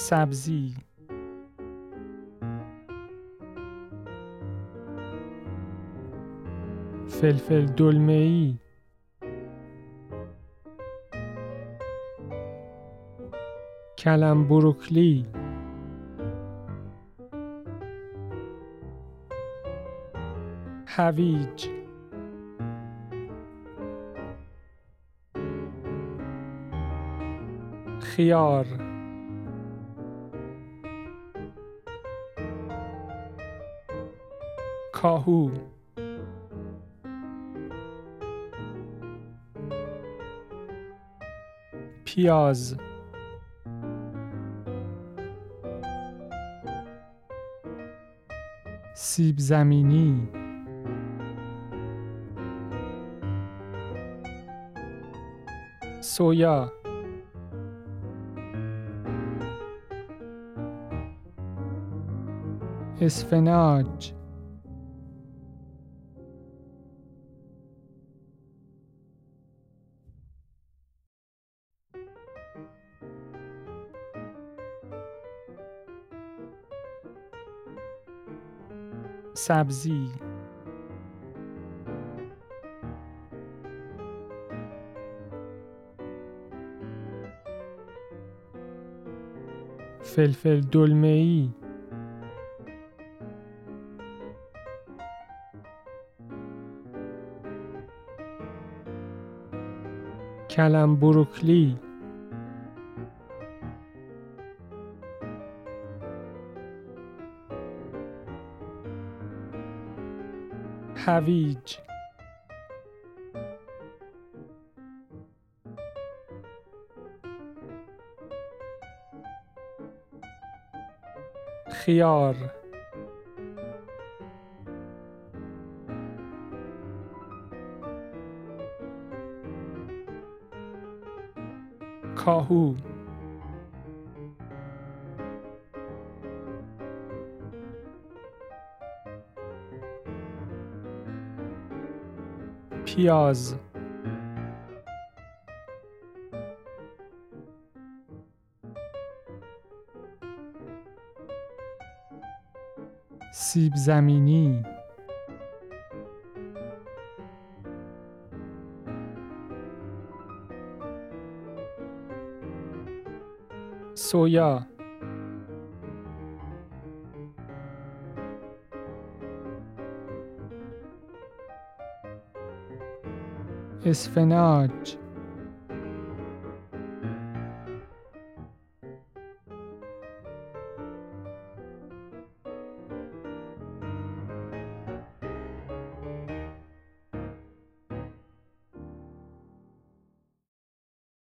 سبزی. فلفل دلمه ای کلم بروکلی. هویج. خیار. کاهو. پیاز. سیب زمینی. سویا. اسفناج. سبزی. فلفل دلمه ای کلم بروکلی. هویج. خیار. کاهو. پیاز. سیب زمینی. سویا. اسفناج.